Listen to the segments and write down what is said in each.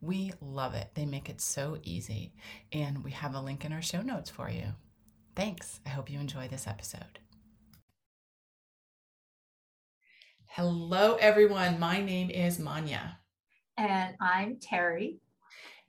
We love it. They make it so easy. And we have a link in our show notes for you. Thanks. I hope you enjoy this episode. Hello, everyone. My name is Manya. And I'm Terry.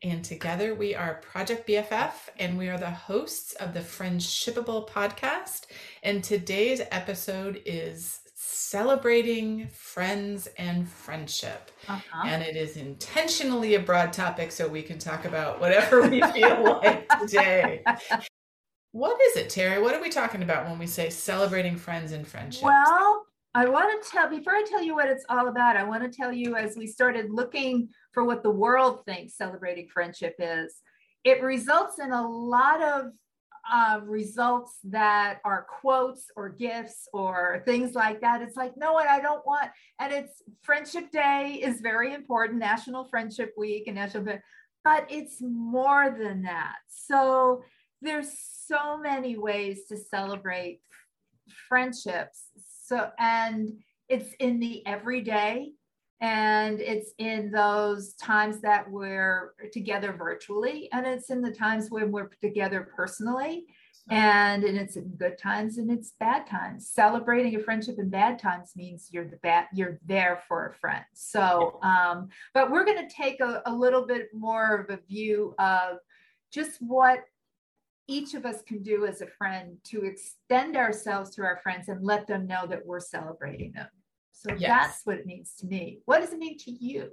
And together we are Project BFF, and we are the hosts of the Friendshipable podcast. And today's episode is celebrating friends and friendship. Uh-huh. And it is intentionally a broad topic so we can talk about whatever we feel like today. What is it, Terry? What are we talking about when we say celebrating friends and friendship? Well, I want to tell, before I tell you what it's all about, I want to tell you as we started looking for what the world thinks celebrating friendship is, it results in a lot of uh, results that are quotes or gifts or things like that. It's like, no, what I don't want. And it's Friendship Day is very important, National Friendship Week and National, but it's more than that. So there's so many ways to celebrate friendships. So, and it's in the everyday and it's in those times that we're together virtually and it's in the times when we're together personally and and it's in good times and it's bad times. Celebrating a friendship in bad times means you're the bad you're there for a friend. So um but we're going to take a, a little bit more of a view of just what each of us can do as a friend to extend ourselves to our friends and let them know that we're celebrating them so yes. that's what it means to me. What does it mean to you?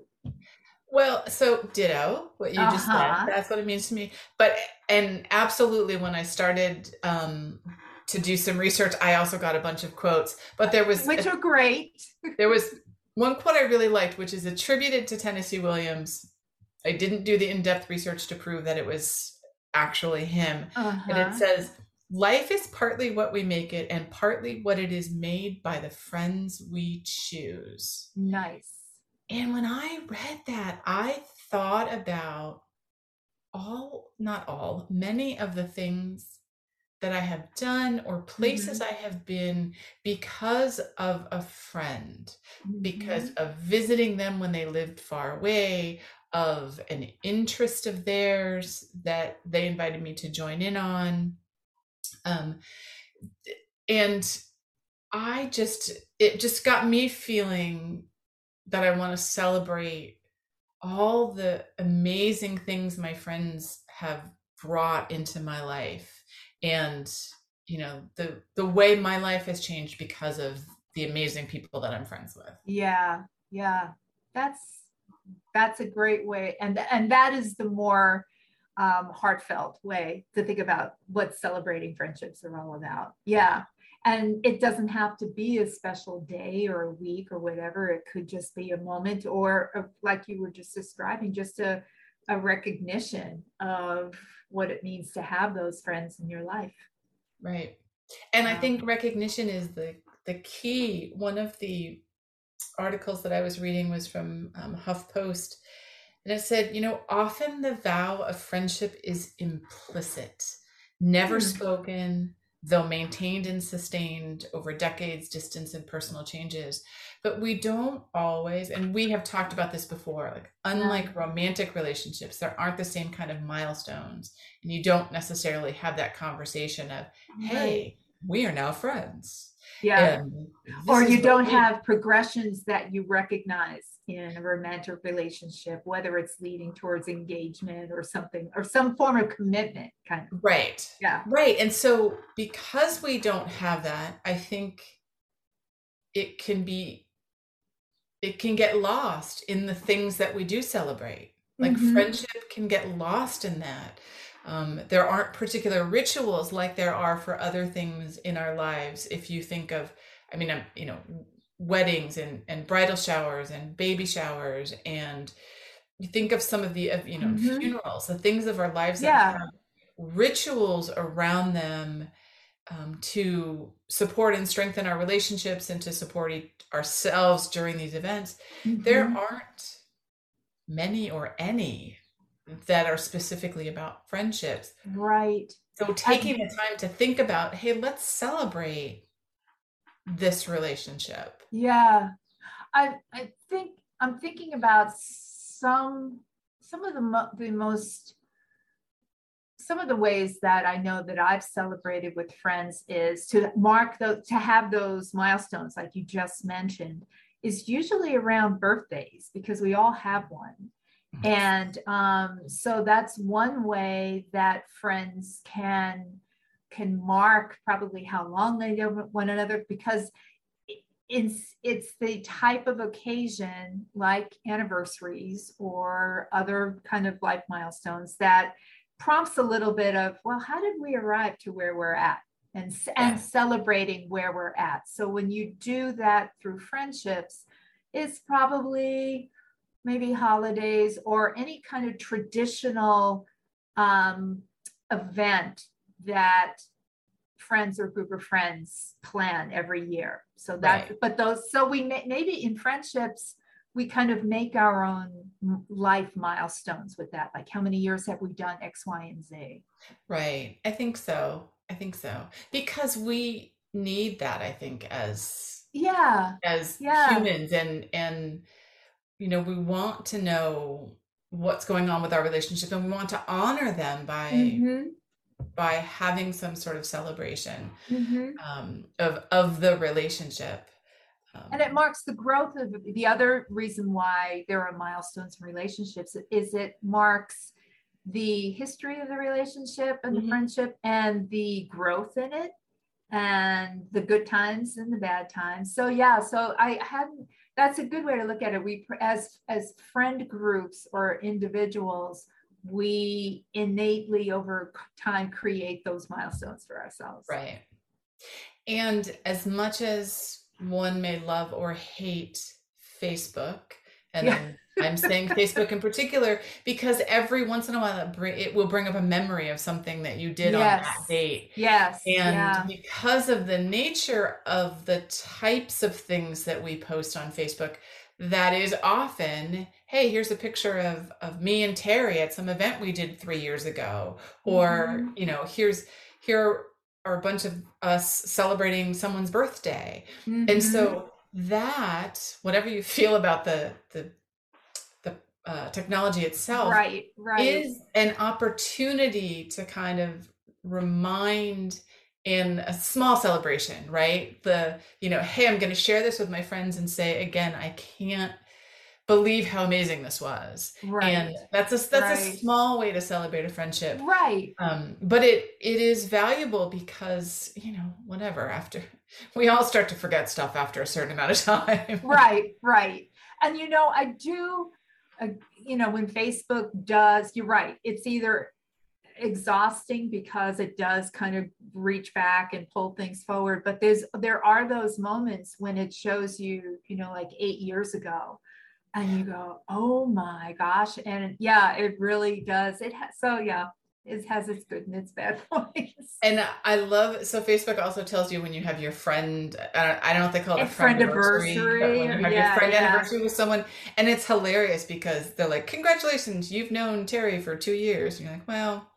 Well, so ditto what you uh-huh. just said. Uh-huh. That's what it means to me. But and absolutely, when I started um, to do some research, I also got a bunch of quotes. But there was which a, are great. there was one quote I really liked, which is attributed to Tennessee Williams. I didn't do the in-depth research to prove that it was actually him, uh-huh. but it says Life is partly what we make it and partly what it is made by the friends we choose. Nice. And when I read that, I thought about all, not all, many of the things that I have done or places mm-hmm. I have been because of a friend, mm-hmm. because of visiting them when they lived far away, of an interest of theirs that they invited me to join in on um, and I just, it just got me feeling that I want to celebrate all the amazing things my friends have brought into my life and you know the the way my life has changed because of the amazing people that I'm friends with. Yeah. Yeah. That's that's a great way and and that is the more um, heartfelt way to think about what celebrating friendships are all about. Yeah. And it doesn't have to be a special day or a week or whatever. It could just be a moment or, a, like you were just describing, just a, a recognition of what it means to have those friends in your life. Right. And I think recognition is the the key. One of the articles that I was reading was from um, HuffPost, and I said, you know, often the vow of friendship is implicit, never mm. spoken, though maintained and sustained over decades, distance, and personal changes. But we don't always, and we have talked about this before, like, unlike romantic relationships, there aren't the same kind of milestones. And you don't necessarily have that conversation of, hey, we are now friends. Yeah. Or you don't we- have progressions that you recognize in a romantic relationship, whether it's leading towards engagement or something, or some form of commitment kind of. Right. Yeah. Right. And so because we don't have that, I think it can be, it can get lost in the things that we do celebrate. Like mm-hmm. friendship can get lost in that. Um, there aren't particular rituals like there are for other things in our lives. If you think of, I mean, I'm, you know, weddings and, and bridal showers and baby showers and you think of some of the of, you know Mhm. funerals the things of our lives that Yeah. have rituals around them um, to support and strengthen our relationships and to support e- ourselves during these events there Mhm. aren't many or any that are specifically about friendships Right. so taking the time to think about hey let's celebrate this relationship Yeah. I I think I'm thinking about some some of the mo- the most some of the ways that I know that I've celebrated with friends is to mark the to have those milestones like you just mentioned is usually around birthdays because we all have one. And um, so that's one way that friends can can mark probably how long they know one another because it's it's the type of occasion like anniversaries or other kind of life milestones that prompts a little bit of well how did we arrive to where we're at? And and celebrating where we're at. So when you do that through friendships it's probably maybe holidays or any kind of traditional um, event that friends or group of friends plan every year. So that, Right. but those, so we may, maybe in friendships, we kind of make our own life milestones with that. Like how many years have we done X, Y, and Z? Right. I think so. I think so. Because we need that, I think, as Yeah. as Yeah. humans and and you know, we want to know what's going on with our relationship and we want to honor them by Mhm, by having some sort of celebration mhm. um of of the relationship. Um, And it marks the growth of the other reason why there are milestones in relationships is it marks the history of the relationship and Mhm. the friendship and the growth in it and the good times and the bad times. So yeah, so I hadn't that's a good way to look at it. We as as friend groups or individuals, we innately over time create those milestones for ourselves. Right. And as much as one may love or hate Facebook, and Yeah. I'm, saying Facebook in particular because every once in a while it, will bring up a memory of something that you did on that date. Yes. And yeah. because of the nature of the types of things that we post on Facebook, that is often, hey, here's a picture of, of me and Terry at some event we did three years ago. Or, Mhm. you know, here's here are a bunch of us celebrating someone's birthday. And Mhm. so that, whatever you feel about the the uh, technology itself, right, right. is an opportunity to kind of remind in a small celebration, right? The, you know, hey, I'm going to share this with my friends and say again, I can't believe how amazing this was. right. And that's a that's a small way to celebrate a friendship. right. Um, but it it is valuable because, you know, whatever, after we all start to forget stuff after a certain amount of time. right right and you know i do you know when facebook does you're right it's either exhausting because it does kind of reach back and pull things forward but there's there are those moments when it shows you you know like eight years ago and you go oh my gosh and yeah it really does. It has so yeah it has its good and its bad points And I love so Facebook also tells you when you have your friend. I don't, know if they call it A friend anniversary, when you have your friend yeah. anniversary with someone, and it's hilarious because they're like, "Congratulations, you've known Terry for two years." And you're like, "Well,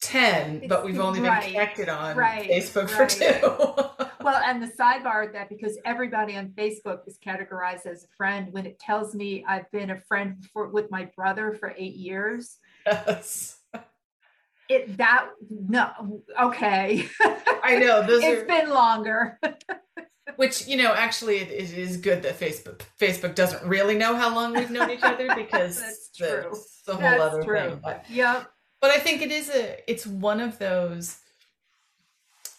ten, but we've only right, been connected on right, Facebook for right. two. Well, and the sidebar of that because everybody on Facebook is categorized as a friend. When it tells me I've been a friend for with my brother for eight years, yes, it that no okay. I know those it's are been longer. which you know actually it, it is good that Facebook Facebook doesn't really know how long we've known each other because That's true. that's the whole That's other true. thing. But yep. but I think it is a it's one of those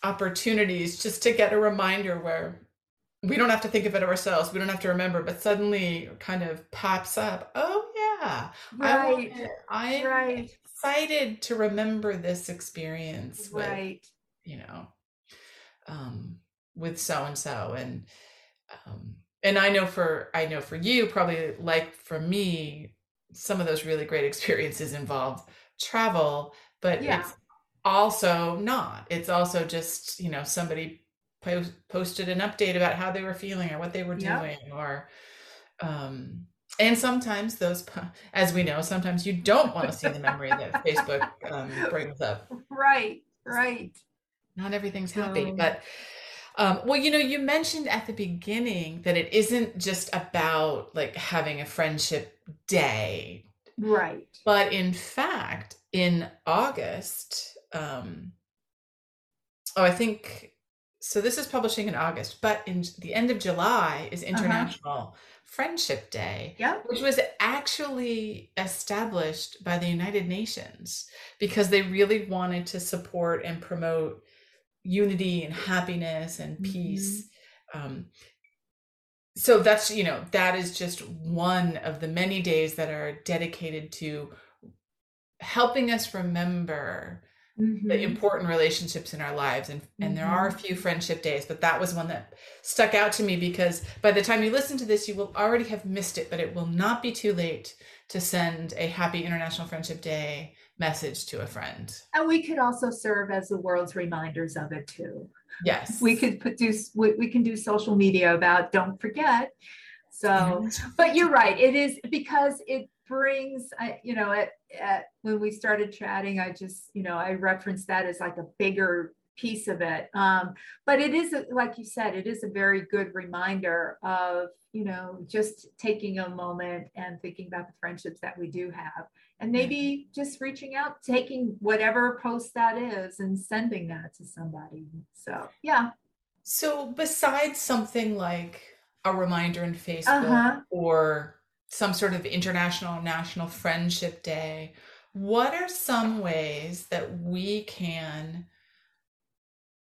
opportunities just to get a reminder where we don't have to think of it ourselves. We don't have to remember, but suddenly kind of pops up. Oh yeah, I Right. wanna- I Right. Excited to remember this experience with Right. you know um with so and so and um and I know for I know for you probably like for me some of those really great experiences involve travel, but Yeah. it's also not. It's also just, you know, somebody post, posted an update about how they were feeling or what they were Yep. doing or um and sometimes those as we know, sometimes you don't want to see the memory that Facebook um, brings up. Right, right. Not everything's happy, So- but um, well, you know, you mentioned at the beginning that it isn't just about like having a friendship day, Right. but in fact, in August, um, oh, I think so. This is publishing in August, but in the end of July is International Friendship Day, Yep. which was actually established by the United Nations because they really wanted to support and promote unity and happiness and peace. Um, so that's you know that is just one of the many days that are dedicated to helping us remember the Mhm. important relationships in our lives and and there are a few friendship days but that was one that stuck out to me because by the time you listen to this you will already have missed it but it will not be too late to send a happy international friendship day message to a friend And we could also serve as the world's reminders of it too. yes We could put do we, we can do social media about don't forget. So, but you're right. It is because it brings, I, you know, at, at when we started chatting, I just, you know, I referenced that as like a bigger piece of it. Um, but it is, a- like you said, it is a very good reminder of, you know, just taking a moment and thinking about the friendships that we do have. And maybe just reaching out, taking whatever post that is and sending that to somebody. So, yeah. So, besides something like a reminder in Facebook Uh-huh. or some sort of international national friendship day, what are some ways that we can,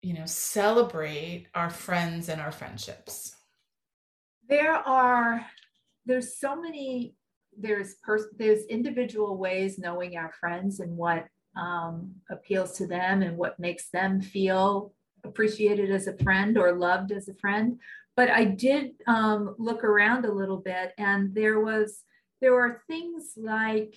you know, celebrate our friends and our friendships? there are there's so many there's pers- there's individual ways knowing our friends and what um, appeals to them and what makes them feel appreciated as a friend or loved as a friend. But i did um, look around a little bit and there was there are things like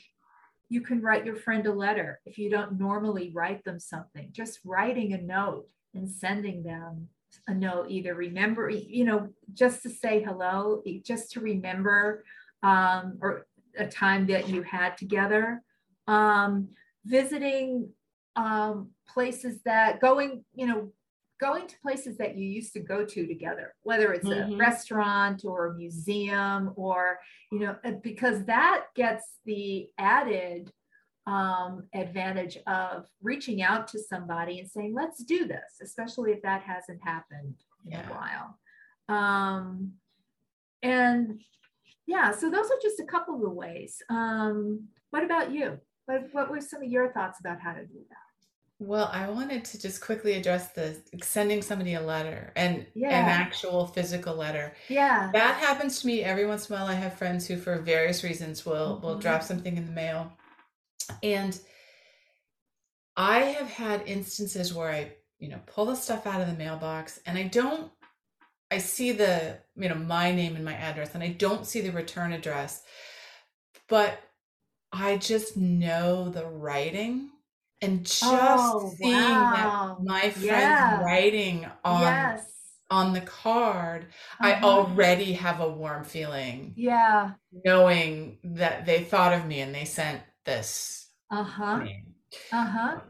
you can write your friend a letter if you don't normally write them something just writing a note and sending them a note either remember you know just to say hello just to remember um, or a time that you had together. Um, visiting um, places that going you know going to places that you used to go to together whether it's a Mhm. restaurant or a museum or you know because that gets the added um, advantage of reaching out to somebody and saying, let's do this, especially if that hasn't happened in Yeah. a while. Um, and yeah, so those are just a couple of the ways. Um, what about you? What, what were some of your thoughts about how to do that? Well, I wanted to just quickly address the sending somebody a letter and Yeah. an actual physical letter. Yeah. That happens to me every once in a while. I have friends who, for various reasons, will will Mhm. drop something in the mail, and I have had instances where I, you know, pull the stuff out of the mailbox and I don't. I see the, you know, my name and my address, and I don't see the return address, but I just know the writing, and just Oh, seeing wow. that my friend's Yeah. writing on yes. on the card I Uh-huh. already have a warm feeling Yeah. knowing that they thought of me and they sent this uh-huh me. Uh huh.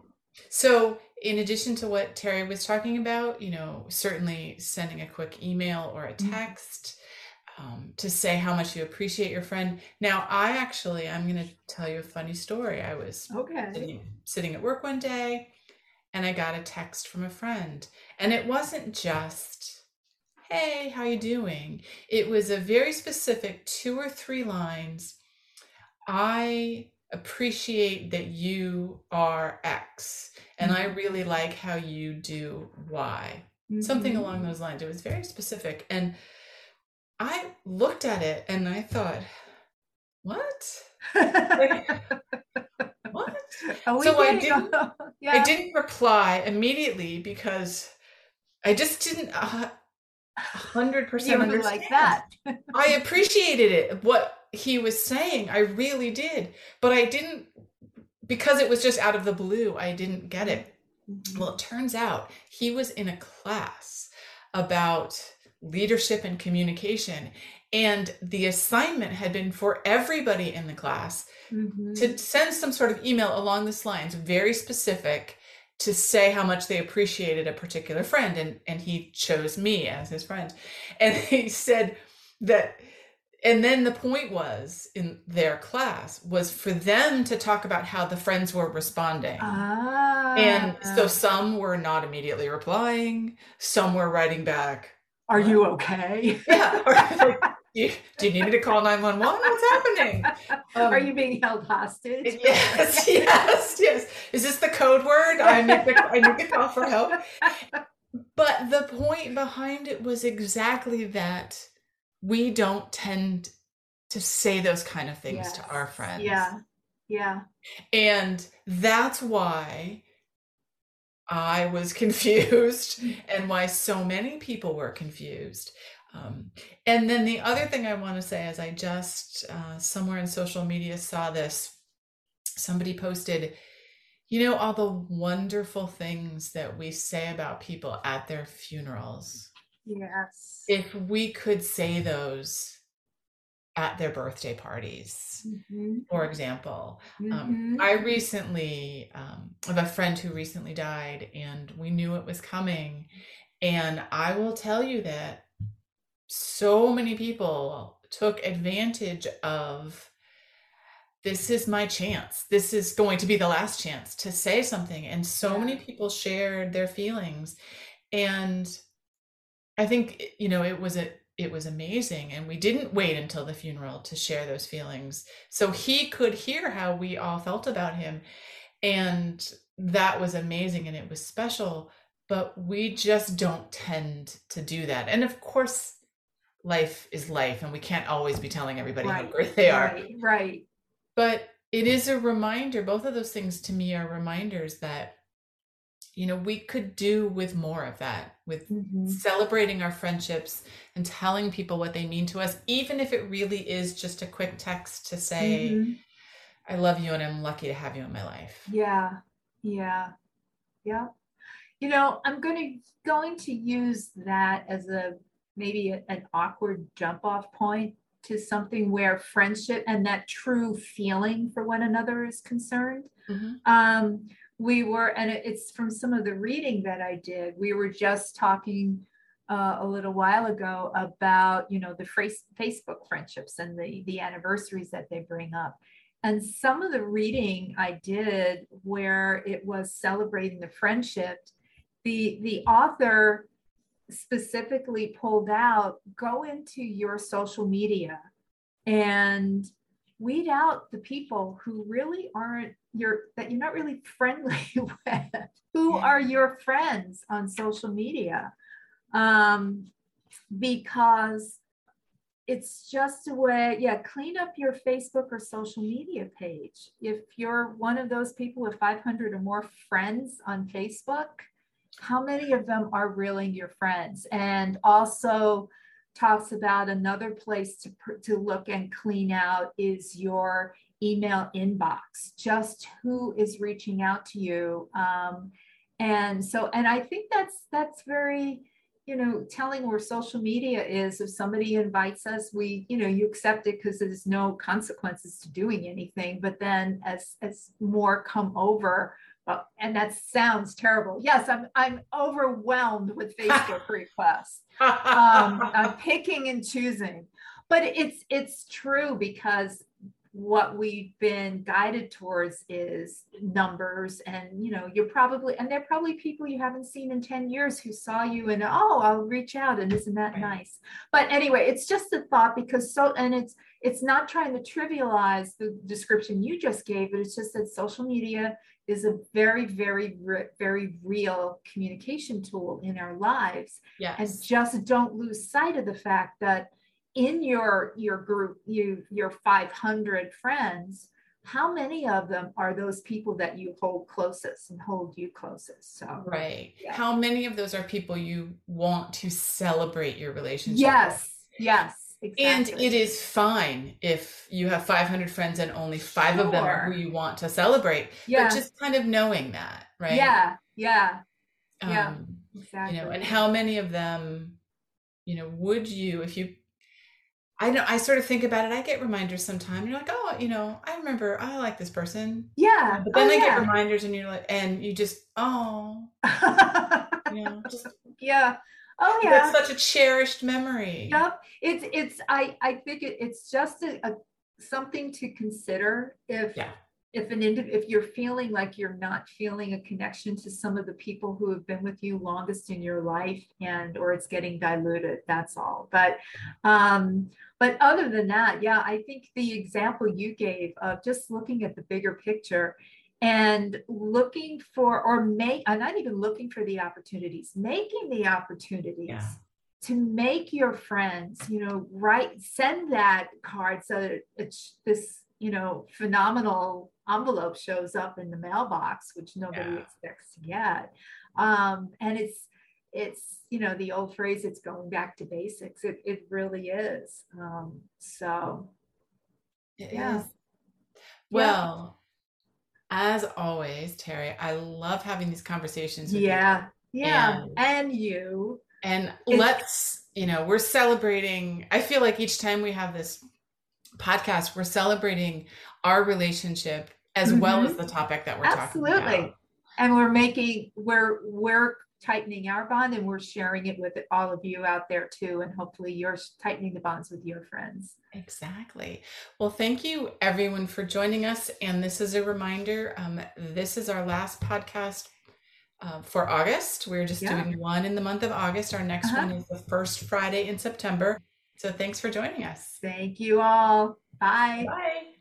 So, in addition to what Terry was talking about, you know, certainly sending a quick email or a Mhm. text um, to say how much you appreciate your friend. Now, I actually, I'm going to tell you a funny story. I was Okay. sitting, sitting at work one day and I got a text from a friend. And it wasn't just, hey, how you doing? It was a very specific two or three lines. I appreciate that you are X and I really like how you do Y. Something Mhm. along those lines. It was very specific. And I looked at it and I thought, what? What? So I didn't- yeah. I didn't reply immediately because I just didn't You percent understand. like that. I appreciated it. What he was saying. I really did. But I didn't, because it was just out of the blue, I didn't get it. Mm-hmm. Well, it turns out he was in a class about leadership and communication. And the assignment had been for everybody in the class mm-hmm. to send some sort of email along this lines, very specific, to say how much they appreciated a particular friend. And, and he chose me as his friend. And he said that and then the point was in their class was for them to talk about how the friends were responding ah. and so some were not immediately replying some were writing back are you okay yeah do, you, do you need me to call 911 what's happening um, are you being held hostage yes yes yes is this the code word i need to, I need to call for help but the point behind it was exactly that we don't tend to say those kind of things yes. to our friends. Yeah. Yeah. And that's why I was confused and why so many people were confused. Um, and then the other thing I want to say is I just uh, somewhere in social media saw this. Somebody posted, you know, all the wonderful things that we say about people at their funerals. Yes. If we could say those at their birthday parties, mm-hmm. for example. Um, mm-hmm. Um, I recently um, have a friend who recently died, and we knew it was coming. And I will tell you that so many people took advantage of this is my chance. This is going to be the last chance to say something. And so yeah. many people shared their feelings. And I think you know it was a it was amazing and we didn't wait until the funeral to share those feelings. So he could hear how we all felt about him and that was amazing and it was special but we just don't tend to do that. And of course life is life and we can't always be telling everybody right. how great they are. right right. But it is a reminder both of those things to me are reminders that you know we could do with more of that with mm-hmm. celebrating our friendships and telling people what they mean to us even if it really is just a quick text to say mm-hmm. i love you and i'm lucky to have you in my life yeah yeah yeah you know i'm going to going to use that as a maybe a, an awkward jump off point to something where friendship and that true feeling for one another is concerned mm-hmm. um, we were, and it's from some of the reading that I did, we were just talking uh, a little while ago about, you know, the Facebook friendships and the, the anniversaries that they bring up. And some of the reading I did where it was celebrating the friendship, the, the author specifically pulled out go into your social media and weed out the people who really aren't your that you're not really friendly with. Who are your friends on social media? Um, because it's just a way yeah clean up your facebook or social media page. If you're one of those people with 500 or more friends on facebook how many of them are really your friends? And also talks about another place to, to look and clean out is your email inbox, just who is reaching out to you. Um, and so, and I think that's, that's very, you know, telling where social media is. If somebody invites us, we, you know, you accept it because there's no consequences to doing anything. But then as, as more come over, well, and that sounds terrible. Yes, I'm I'm overwhelmed with Facebook requests. Um, I'm picking and choosing, but it's it's true because what we've been guided towards is numbers and you know you're probably and they're probably people you haven't seen in 10 years who saw you and oh i'll reach out and isn't that nice but anyway it's just a thought because so and it's it's not trying to trivialize the description you just gave but it's just that social media is a very very very real communication tool in our lives yes. and just don't lose sight of the fact that in your your group you your 500 friends how many of them are those people that you hold closest and hold you closest so right yeah. how many of those are people you want to celebrate your relationship yes with? yes exactly. And it is fine if you have 500 friends and only five of them are who you want to celebrate. yeah, But just kind of knowing that, right? yeah, yeah, yeah. Um, exactly. you know, and how many of them, you know, would you, if you, I know, I sort of think about it. I get reminders sometimes. You're like, oh, you know, I remember I like this person. yeah, But then oh, I get reminders and you're like, and you just, oh, you know, just, yeah. Oh yeah. that's such a cherished memory. Yep. It's it's I I think it, it's just a, a something to consider if Yeah. if an indiv- if you're feeling like you're not feeling a connection to some of the people who have been with you longest in your life and or it's getting diluted that's all but um but other than that yeah i think the example you gave of just looking at the bigger picture and looking for or make i'm not even looking for the opportunities making the opportunities Yeah. to make your friends you know write send that card so that it's this you know phenomenal envelope shows up in the mailbox which nobody Yeah. expects to get um, and it's it's you know the old phrase it's going back to basics it, it really is um, so It Yeah. is. Well, as always, Terry, I love having these conversations with you. yeah yeah And- and you And It's- let's, you know, we're celebrating. I feel like each time we have this podcast, we're celebrating our relationship as well Mhm. as the topic that we're talking about. absolutely and we're making we're we're tightening our bond and we're sharing it with all of you out there too and hopefully you're tightening the bonds with your friends Exactly. Well, thank you everyone for joining us. And this is a reminder um, this is our last podcast uh, for August. We're just Yeah. doing one in the month of August. Our next Uh-huh. one is the first Friday in September. So thanks for joining us. thank you all bye Bye.